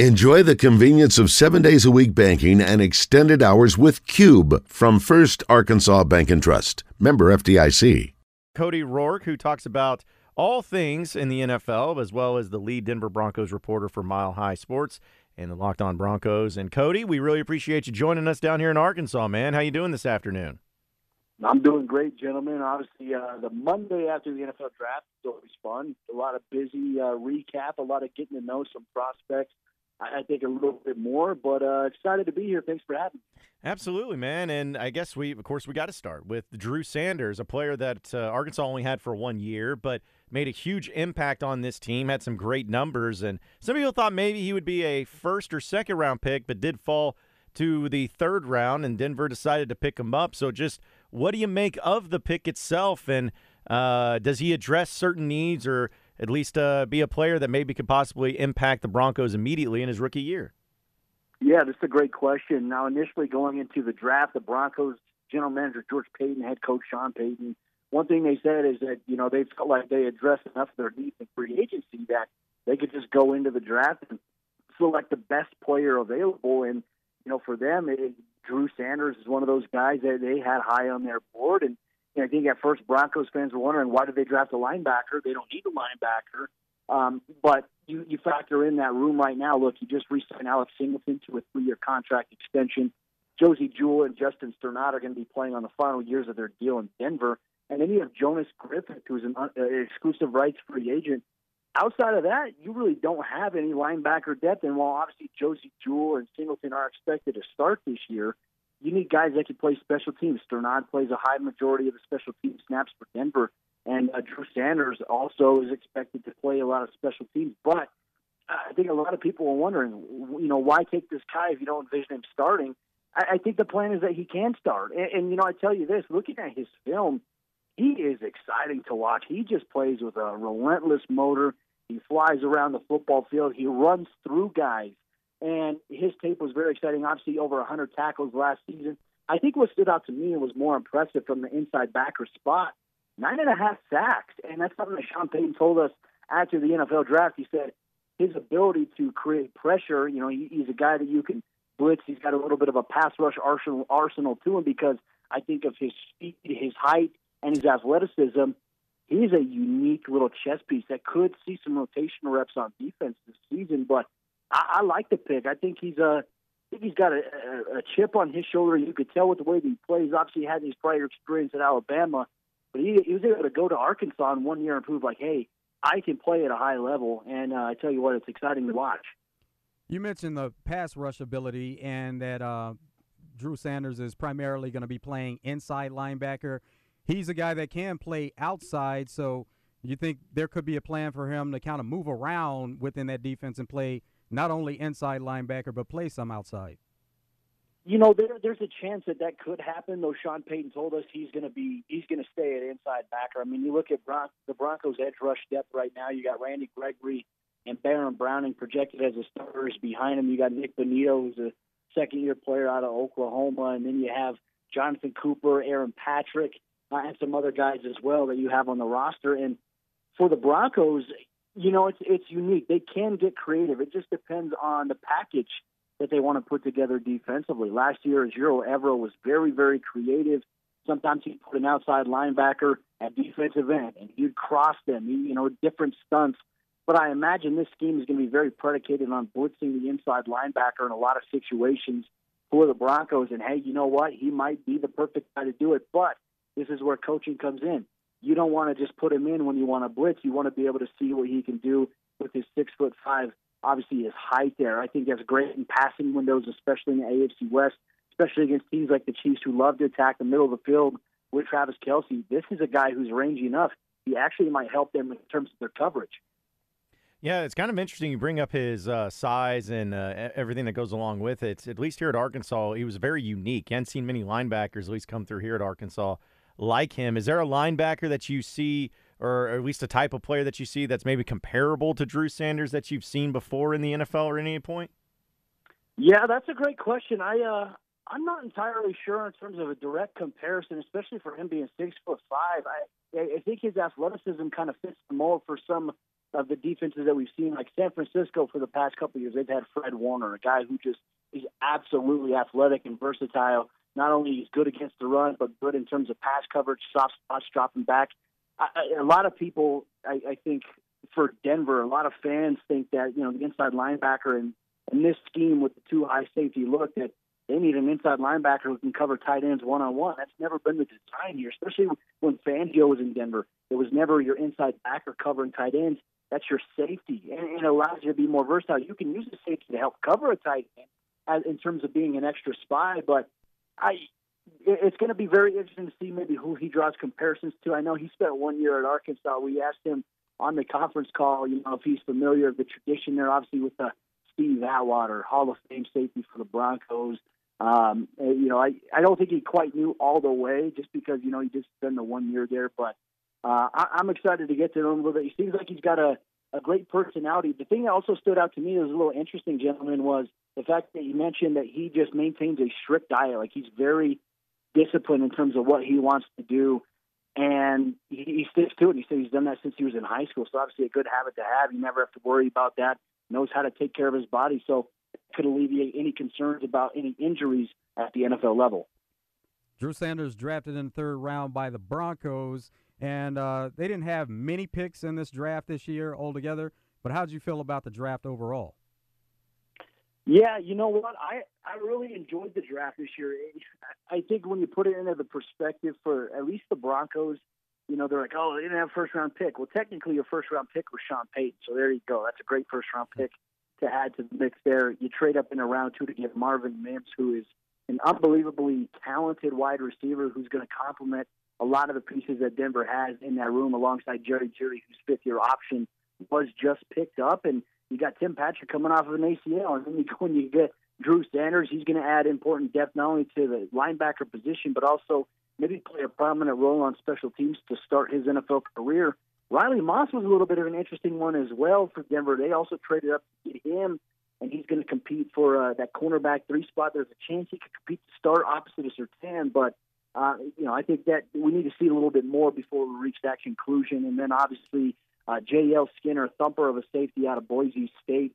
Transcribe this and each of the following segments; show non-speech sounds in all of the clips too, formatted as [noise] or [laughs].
Enjoy the convenience of seven days a week banking and extended hours with Cube from First Arkansas Bank and Trust. Member FDIC. Cody Roark, who talks about all things in the NFL, as well as the lead Denver Broncos reporter for Mile High Sports and the Locked On Broncos. And Cody, we really appreciate you joining us down here in Arkansas, man. How you doing this afternoon? I'm doing great, gentlemen. Obviously, uh, the Monday after the NFL draft is always fun. A lot of busy uh, recap, a lot of getting to know some prospects I think a little bit more, but uh, excited to be here. Thanks for having me. Absolutely, man. And I guess we, of course, we got to start with Drew Sanders, a player that uh, Arkansas only had for one year, but made a huge impact on this team, had some great numbers. And some people thought maybe he would be a first or second round pick, but did fall to the third round, and Denver decided to pick him up. So, just what do you make of the pick itself? And uh, does he address certain needs or at least uh, be a player that maybe could possibly impact the Broncos immediately in his rookie year? Yeah, that's a great question. Now, initially going into the draft, the Broncos general manager George Paton, head coach Sean Payton, one thing they said is that you know they felt like they addressed enough of their needs in free agency that they could just go into the draft and select the best player available. And you know, for them, it, Drew Sanders is one of those guys that they had high on their board, and I think at first Broncos fans were wondering why did they draft a linebacker? They don't need a linebacker. Um, but you, you factor in that room right now. Look, you just re-signed Alex Singleton to a three-year contract extension. Josey Jewell and Justin Strnad are going to be playing on the final years of their deal in Denver. And then you have Jonas Griffith, who's an uh, exclusive rights free agent. Outside of that, you really don't have any linebacker depth. And while obviously Josey Jewell and Singleton are expected to start this year, you need guys that can play special teams. Strnad plays a high majority of the special team snaps for Denver, and uh, Drew Sanders also is expected to play a lot of special teams. But I think a lot of people are wondering, you know, why take this guy if you don't envision him starting? I, I think the plan is that he can start. And, and you know, I tell you this: looking at his film, he is exciting to watch. He just plays with a relentless motor. He flies around the football field. He runs through guys and his tape was very exciting. Obviously, over 100 tackles last season. I think what stood out to me and was more impressive from the inside backer spot, nine and a half sacks, and that's something that Sean Payton told us after the NFL draft. He said his ability to create pressure. You know, he, he's a guy that you can blitz. He's got a little bit of a pass rush arsenal, arsenal to him because I think of his speed, his height, and his athleticism. He's a unique little chess piece that could see some rotation reps on defense this season, but I, I like the pick. I think he's a. Uh, think he's got a, a, a chip on his shoulder. You could tell with the way that he plays. Obviously, he had his prior experience at Alabama, but he, he was able to go to Arkansas in one year and prove, like, hey, I can play at a high level. And uh, I tell you what, it's exciting to watch. You mentioned the pass rush ability and that uh, Drew Sanders is primarily going to be playing inside linebacker. He's a guy that can play outside, so you think there could be a plan for him to kind of move around within that defense and play not only inside linebacker but play some outside? You know, there, there's a chance that that could happen. Though Sean Payton told us he's going to be he's going to stay at inside backer. I mean, you look at Bron- the Broncos' edge rush depth right now. You got Randy Gregory and Baron Browning projected as a starters. Behind him, you got Nick Bonitto, who's a second-year player out of Oklahoma, and then you have Jonathan Cooper, Aaron Patrick, uh, and some other guys as well that you have on the roster. And for the Broncos, you know, it's it's unique. They can get creative. It just depends on the package that they want to put together defensively. Last year, Ejiro Evero was very, very creative. Sometimes he'd put an outside linebacker at defensive end, and he'd cross them. He, you know, different stunts. But I imagine this scheme is going to be very predicated on blitzing the inside linebacker in a lot of situations for the Broncos. And hey, you know what? He might be the perfect guy to do it. But this is where coaching comes in you don't want to just put him in when you want to blitz. You want to be able to see what he can do with his six foot five, obviously his height there. I think that's great in passing windows, especially in the AFC West, especially against teams like the Chiefs who love to attack the middle of the field with Travis Kelce. This is a guy who's rangy enough. He actually might help them in terms of their coverage. Yeah, it's kind of interesting. You bring up his uh, size and uh, everything that goes along with it. At least here at Arkansas, he was very unique. You hadn't seen many linebackers at least come through here at Arkansas like him. Is there a linebacker that you see, or at least a type of player that you see that's maybe comparable to Drew Sanders that you've seen before in the NFL or any point? Yeah, that's a great question. I uh, I'm not entirely sure in terms of a direct comparison, especially for him being six foot five. I I think his athleticism kind of fits the mold for some of the defenses that we've seen, like San Francisco for the past couple of years, they've had Fred Warner, a guy who just is absolutely athletic and versatile. Not only is good against the run, but good in terms of pass coverage, soft spots, dropping back. I, a lot of people, I, I think, for Denver, a lot of fans think that you know the inside linebacker and in this scheme with the two high safety look that they need an inside linebacker who can cover tight ends one on one. That's never been the design here, especially when Fangio was in Denver. It was never your inside backer covering tight ends. That's your safety, and it allows you to be more versatile. You can use the safety to help cover a tight end as, in terms of being an extra spy, but I. It's going to be very interesting to see maybe who he draws comparisons to. I know he spent one year at Arkansas. We asked him on the conference call, you know, if he's familiar with the tradition there, obviously with the Steve Atwater, Hall of Fame safety for the Broncos. Um, you know, I, I don't think he quite knew all the way just because, you know, he just spent the one year there. But uh, I, I'm excited to get to know him a little bit. He seems like he's got a, a great personality. The thing that also stood out to me was a little interesting, gentlemen, was the fact that you mentioned that he just maintains a strict diet. Like he's very disciplined in terms of what he wants to do. And he, he sticks to it. He said he's done that since he was in high school. So obviously a good habit to have. You never have to worry about that. Knows how to take care of his body. So could alleviate any concerns about any injuries at the NFL level. Drew Sanders drafted in third round by the Broncos, and uh, they didn't have many picks in this draft this year altogether. But how did you feel about the draft overall? Yeah, you know what? I I really enjoyed the draft this year. I think when you put it into the perspective for at least the Broncos, you know, they're like, oh, they didn't have a first round pick. Well, technically, your first round pick was Sean Payton, so there you go. That's a great first round pick to add to the mix there. You trade up in a round two to get Marvin Mims, who is an unbelievably talented wide receiver who's going to complement a lot of the pieces that Denver has in that room alongside Jerry Jeudy, whose fifth year option was just picked up. And you got Tim Patrick coming off of an ACL. And then you and you get Drew Sanders. He's going to add important depth not only to the linebacker position, but also maybe play a prominent role on special teams to start his NFL career. Riley Moss was a little bit of an interesting one as well for Denver. They also traded up to get him, and he's going to compete for uh, that cornerback three spot. There's a chance he could compete to start opposite of Surtain, but uh, you know I think that we need to see a little bit more before we reach that conclusion. And then obviously uh, J.L. Skinner, thumper of a safety out of Boise State,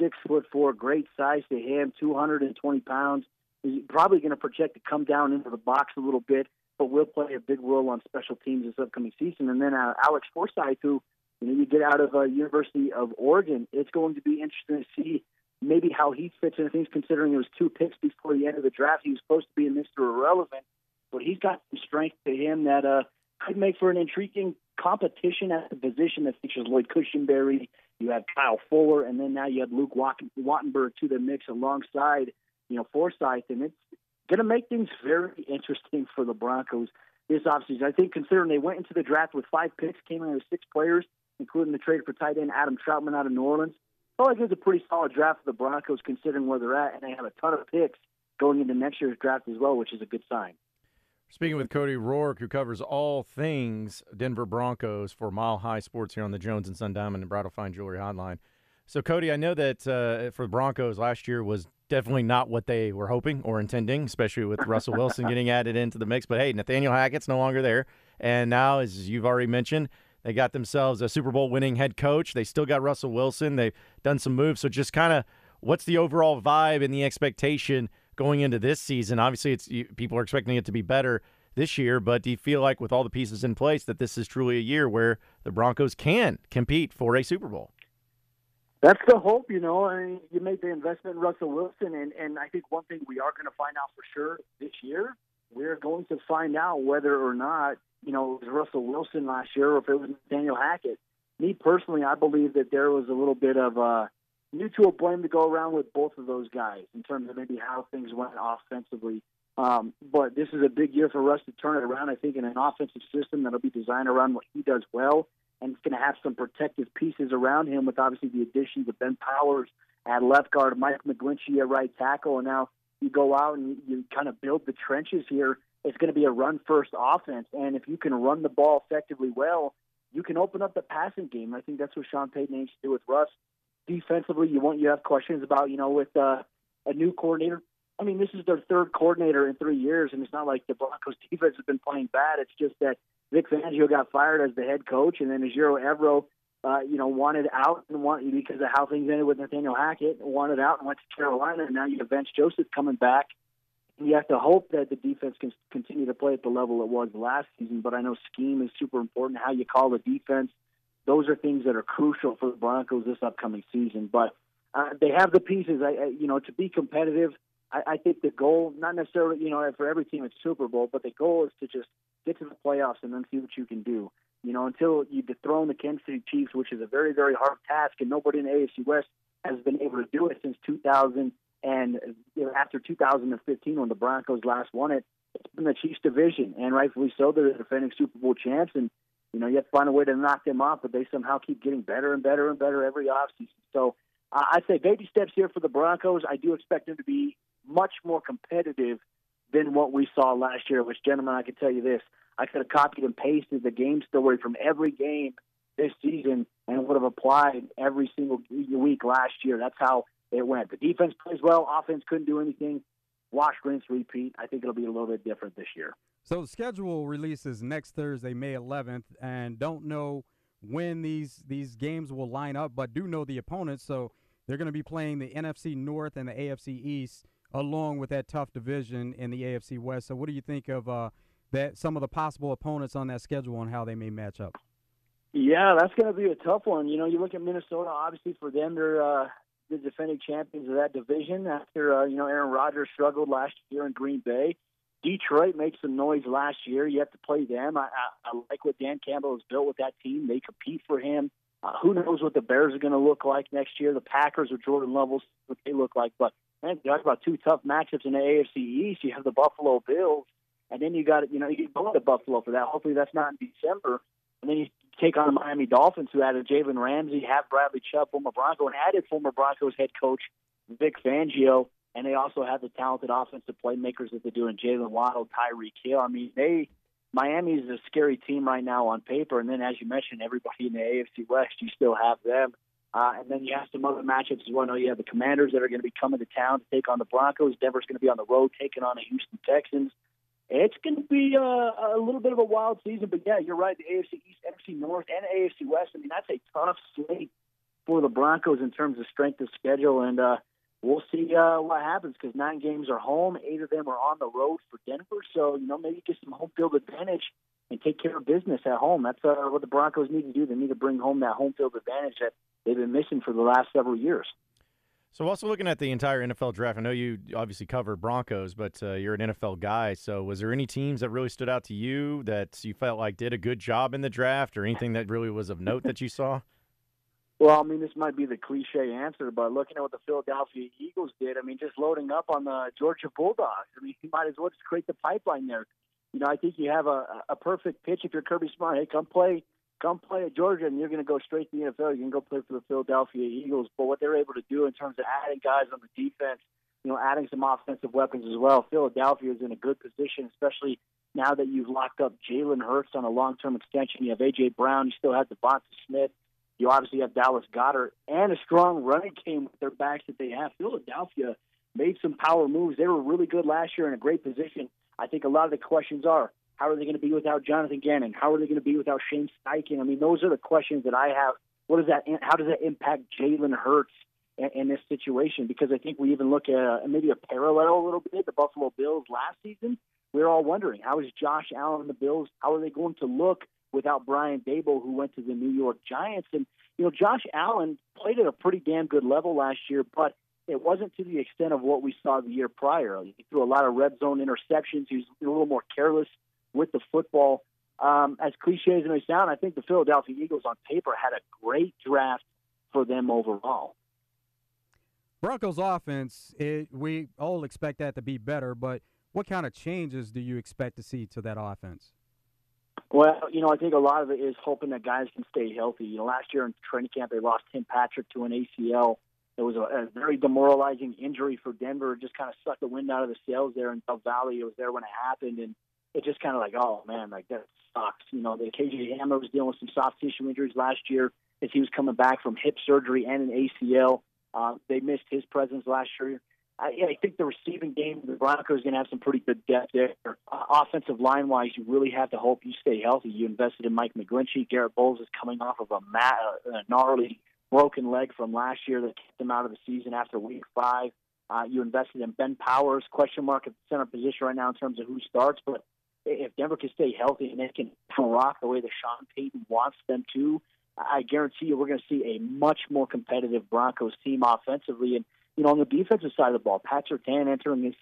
six foot four, great size to him, 220 pounds. He's probably going to project to come down into the box a little bit but will play a big role on special teams this upcoming season. And then uh, Alex Forsyth, who you know you get out of uh, University of Oregon, it's going to be interesting to see maybe how he fits into things. Considering it was two picks before the end of the draft, he was supposed to be a Mr. Irrelevant, but he's got some strength to him that uh, could make for an intriguing competition at the position that features Lloyd Cushenberry. You have Kyle Fuller, and then now you have Luke Wattenberg to the mix alongside you know Forsyth, and it's going to make things very interesting for the Broncos this offseason. I think considering they went into the draft with five picks, came in with six players, including the trade for tight end Adam Trautman out of New Orleans. I feel like it was a pretty solid draft for the Broncos considering where they're at, and they have a ton of picks going into next year's draft as well, which is a good sign. Speaking with Cody Roark, who covers all things Denver Broncos for Mile High Sports here on the Jones and Sun Diamond and Bridal Fine Jewelry Hotline. So, Cody, I know that uh, for the Broncos last year was definitely not what they were hoping or intending, especially with Russell Wilson getting added into the mix. But hey, Nathaniel Hackett's no longer there. And now, as you've already mentioned, they got themselves a Super Bowl winning head coach. They still got Russell Wilson. They've done some moves. So just kind of what's the overall vibe and the expectation going into this season? Obviously, it's people are expecting it to be better this year, but do you feel like with all the pieces in place that this is truly a year where the Broncos can compete for a Super Bowl? That's the hope, you know. I mean, you made the investment in Russell Wilson, and and I think one thing we are going to find out for sure this year, we're going to find out whether or not you know it was Russell Wilson last year or if it was Daniel Hackett. Me personally, I believe that there was a little bit of uh, mutual blame to go around with both of those guys in terms of maybe how things went offensively. Um, but this is a big year for Russ to turn it around. I think in an offensive system that'll be designed around what he does well and it's going to have some protective pieces around him with obviously the additions of Ben Powers at left guard, Mike McGlinchey at right tackle, and now you go out and you kind of build the trenches here. It's going to be a run first offense, and if you can run the ball effectively well, you can open up the passing game. I think that's what Sean Payton aims to do with Russ. Defensively, you want you have questions about you know with uh, a new coordinator. I mean, this is their third coordinator in three years, and it's not like the Broncos defense has been playing bad. It's just that Vic Fangio got fired as the head coach, and then Ejiro Evero uh, you know, wanted out and want because of how things ended with Nathaniel Hackett, wanted out and went to Carolina, and now you have Vance Joseph coming back. And you have to hope that the defense can continue to play at the level it was last season. But I know scheme is super important. How you call the defense, those are things that are crucial for the Broncos this upcoming season. But uh, they have the pieces. I, I, you know, to be competitive. I, I think the goal, not necessarily, you know, for every team it's Super Bowl, but the goal is to just get to the playoffs and then see what you can do. You know, until you dethrone the Kansas City Chiefs, which is a very, very hard task, and nobody in the AFC West has been able to do it since 2000 and you know, after 2015 when the Broncos last won it. It's been the Chiefs division, and rightfully so. They're the defending Super Bowl champs, and you know you have to find a way to knock them off, but they somehow keep getting better and better and better every offseason. So I'd say baby steps here for the Broncos. I do expect them to be much more competitive than what we saw last year. Which, gentlemen, I can tell you this: I could have copied and pasted the game story from every game this season and would have applied every single week last year. That's how it went. The defense plays well, offense couldn't do anything. Wash, rinse, repeat. I think it'll be a little bit different this year. So the schedule releases next Thursday, May 11th, and don't know when these these games will line up, but do know the opponents. So they're going to be playing the NFC North and the AFC East, along with that tough division in the AFC West. So what do you think of uh, that? Some of the possible opponents on that schedule and how they may match up. Yeah, that's going to be a tough one. You know, you look at Minnesota. Obviously, for them, they're uh, the defending champions of that division after uh, you know Aaron Rodgers struggled last year in Green Bay. Detroit made some noise last year. You have to play them. I, I, I like what Dan Campbell has built with that team. They compete for him. Uh, who knows what the Bears are going to look like next year? The Packers with Jordan Levels, what they look like. But man, you talk about two tough matchups in the AFC East. You have the Buffalo Bills, and then you got you know you go to Buffalo for that. Hopefully that's not in December. And then you take on the Miami Dolphins, who added Jalen Ramsey, have Bradley Chubb, former Bronco, and added former Broncos head coach Vic Fangio. And they also have the talented offensive playmakers that they do in Jaylen Waddle, Tyreek Hill. I mean, they Miami is a scary team right now on paper. And then, as you mentioned, everybody in the AFC West, you still have them. Uh, and then you have some other matchups as well. I know you have the Commanders that are going to be coming to town to take on the Broncos. Denver's going to be on the road taking on the Houston Texans it's going to be a, a little bit of a wild season. But yeah, you're right. The AFC East, NFC North, and AFC West. I mean, that's a tough slate for the Broncos in terms of strength of schedule, and uh, we'll see uh, what happens because nine games are home, eight of them are on the road for Denver. So you know, maybe get some home field advantage and take care of business at home. That's uh, what the Broncos need to do. They need to bring home that home field advantage that they've been missing for the last several years. So, also looking at the entire NFL draft, I know you obviously cover Broncos, but uh, you're an NFL guy. So, was there any teams that really stood out to you that you felt like did a good job in the draft, or anything that really was of note that you saw? Well, I mean, this might be the cliche answer, but looking at what the Philadelphia Eagles did, I mean, just loading up on the Georgia Bulldogs. I mean, [laughs] you might as well just create the pipeline there. You know, I think you have a, a perfect pitch if you're Kirby Smart. Hey, come play come play at Georgia and you're going to go straight to the NFL. You can go play for the Philadelphia Eagles. But what they're able to do in terms of adding guys on the defense, you know, adding some offensive weapons as well. Philadelphia is in a good position, especially now that you've locked up Jalen Hurts on a long-term extension. You have A.J. Brown. You still have DeVonta Smith. You obviously have Dallas Goedert and a strong running game with their backs that they have. Philadelphia made some power moves. They were really good last year in a great position. I think a lot of the questions are how are they going to be without Jonathan Gannon? How are they going to be without Shane Steichen? I mean, those are the questions that I have. What does that? How does that impact Jalen Hurts in, in, this situation? Because I think we even look at uh, maybe a parallel a little bit. The Buffalo Bills last season. We are all wondering how is Josh Allen and the Bills? How are they going to look without Brian Daboll, who went to the New York Giants? And you know, Josh Allen played at a pretty damn good level last year, but it wasn't to the extent of what we saw the year prior. He threw a lot of red zone interceptions. He was a little more careless with the football. Um, as cliche as it may sound, I think the Philadelphia Eagles on paper had a great draft for them overall. Broncos offense, it, we all expect that to be better, but what kind of changes do you expect to see to that offense? Well, you know, I think a lot of it is hoping that guys can stay healthy. You know, last year in training camp, they lost Tim Patrick to an ACL. It was a, a very demoralizing injury for Denver. It just kind of sucked the wind out of the sails there in Dove Valley. It was there when it happened, and it just kind of like, oh man, like that sucks. You know, the KJ Hamler was dealing with some soft tissue injuries last year as he was coming back from hip surgery and an ACL. Uh, they missed his presence last year. I, I think the receiving game, the Broncos going to have some pretty good depth there. Uh, offensive line wise, you really have to hope you stay healthy. You invested in Mike McGlinchey. Garett Bolles is coming off of a, mat, a gnarly broken leg from last year that kept him out of the season after week five. Uh, you invested in Ben Powers, question mark at the center position right now in terms of who starts. But if Denver can stay healthy and they can rock the way that Sean Payton wants them to, I guarantee you we're going to see a much more competitive Broncos team offensively. And, you know, on the defensive side of the ball, Pat Surtain entering his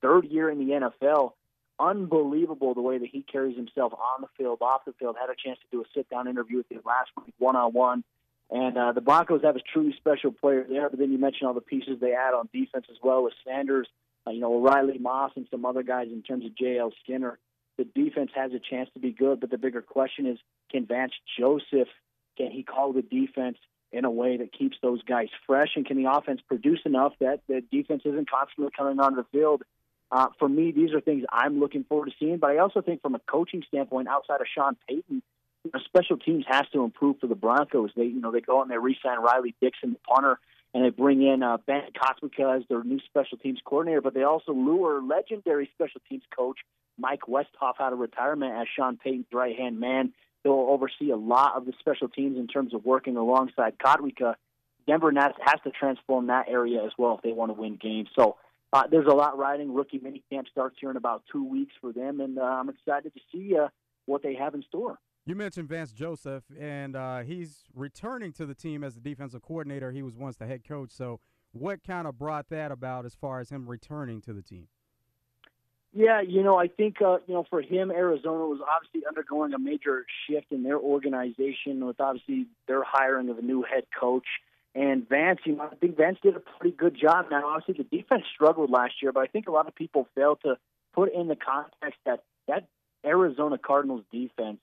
third year in the NFL, unbelievable the way that he carries himself on the field, off the field. Had a chance to do a sit down interview with him last week, one on one. And uh, the Broncos have a truly special player there. But then you mentioned all the pieces they add on defense as well with Sanders, uh, you know, Riley Moss, and some other guys in terms of J.L. Skinner. The defense has a chance to be good, but the bigger question is can Vance Joseph can he call the defense in a way that keeps those guys fresh, and can the offense produce enough that the defense isn't constantly coming onto the field? Uh, for me, these are things I'm looking forward to seeing. But I also think, from a coaching standpoint, outside of Sean Payton, you know, special teams has to improve for the Broncos. They, you know, they go and they re-sign Riley Dixon, the punter, and they bring in uh, Ben Kotwica as their new special teams coordinator. But they also lure legendary special teams coach Mike Westhoff out of retirement as Sean Payton's right-hand man. He'll oversee a lot of the special teams in terms of working alongside Kotwica. Denver has to transform that area as well if they want to win games. So uh, there's a lot riding. Rookie minicamp starts here in about two weeks for them, and uh, I'm excited to see uh, what they have in store. You mentioned Vance Joseph, and uh, he's returning to the team as the defensive coordinator. He was once the head coach. So, what kind of brought that about as far as him returning to the team? Yeah, you know, I think uh, you know for him, Arizona was obviously undergoing a major shift in their organization with obviously their hiring of a new head coach. And Vance, you know, I think Vance did a pretty good job. Now, obviously, the defense struggled last year, but I think a lot of people fail to put in the context that that Arizona Cardinals defense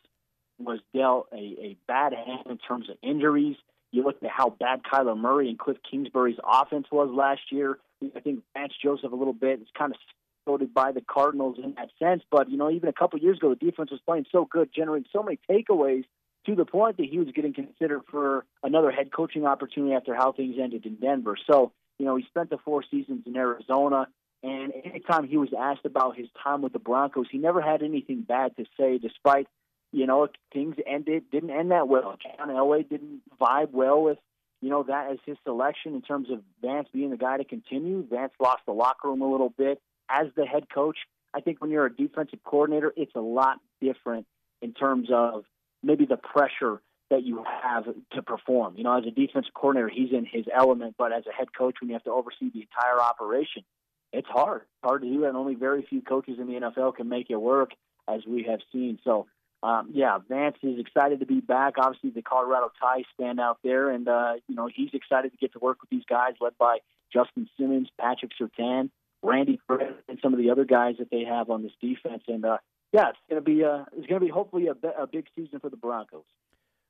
was dealt a, a bad hand in terms of injuries. You look at how bad Kyler Murray and Cliff Kingsbury's offense was last year. I think Vance Joseph a little bit is kind of voted by the Cardinals in that sense. But, you know, even a couple years ago, the defense was playing so good, generating so many takeaways to the point that he was getting considered for another head coaching opportunity after how things ended in Denver. So, you know, he spent the four seasons in Arizona. And anytime he was asked about his time with the Broncos, he never had anything bad to say, despite, you know, things ended didn't end that well. John Elway didn't vibe well with, you know, that as his selection in terms of Vance being the guy to continue. Vance lost the locker room a little bit as the head coach. I think when you're a defensive coordinator, it's a lot different in terms of maybe the pressure that you have to perform. You know, as a defensive coordinator, he's in his element, but as a head coach, when you have to oversee the entire operation, it's hard. It's hard to do, and only very few coaches in the NFL can make it work, as we have seen. So, um, yeah, Vance is excited to be back. Obviously, the Colorado ties stand out there, and uh, you know he's excited to get to work with these guys, led by Justin Simmons, Patrick Surtain, Randy Fred and some of the other guys that they have on this defense. And uh, yeah, it's to be uh, it's to be hopefully a, a big season for the Broncos.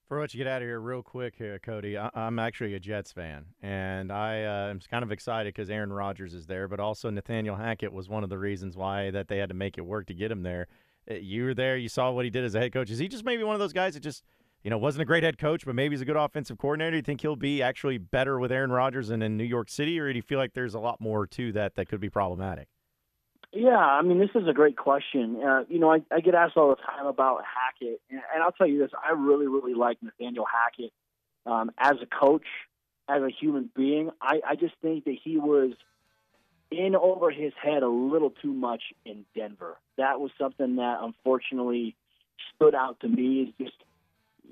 For what you get out of here real quick here, Cody, I- am actually a Jets fan, and I uh, am kind of excited because Aaron Rodgers is there, but also Nathaniel Hackett was one of the reasons why that they had to make it work to get him there. Uh, you were there, you saw what he did as a head coach. Is he just maybe one of those guys that just – you know, wasn't a great head coach, but maybe he's a good offensive coordinator. Do you think he'll be actually better with Aaron Rodgers and in New York City, or do you feel like there's a lot more to that that could be problematic? Yeah, I mean, this is a great question. Uh, you know, I, I get asked all the time about Hackett, and, and I'll tell you this: I really, really like Nathaniel Hackett um, as a coach, as a human being. I, I just think that he was in over his head a little too much in Denver. That was something that unfortunately stood out to me. Is just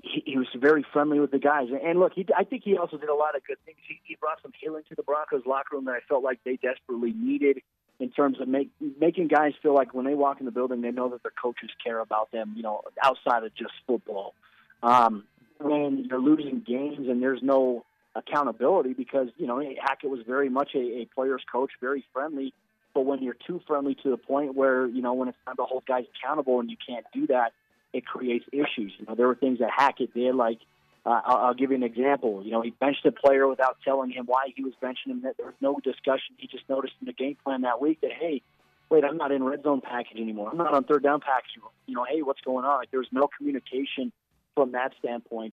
he, he was very friendly with the guys. And look, he, I think he also did a lot of good things. He, he brought some healing to the Broncos locker room that I felt like they desperately needed in terms of make, making guys feel like when they walk in the building, they know that their coaches care about them, you know, outside of just football. Um, when you're losing games and there's no accountability because, you know, Hackett was very much a, a player's coach, very friendly. But when you're too friendly to the point where, you know, when it's time to hold guys accountable and you can't do that, it creates issues. You know, there were things that Hackett did, like uh, I'll, I'll give you an example. You know, he benched a player without telling him why he was benching him. That there was no discussion. He just noticed in the game plan that week that hey, wait, I'm not in red zone package anymore. I'm not on third down package. You know, hey, what's going on? Like there was no communication from that standpoint.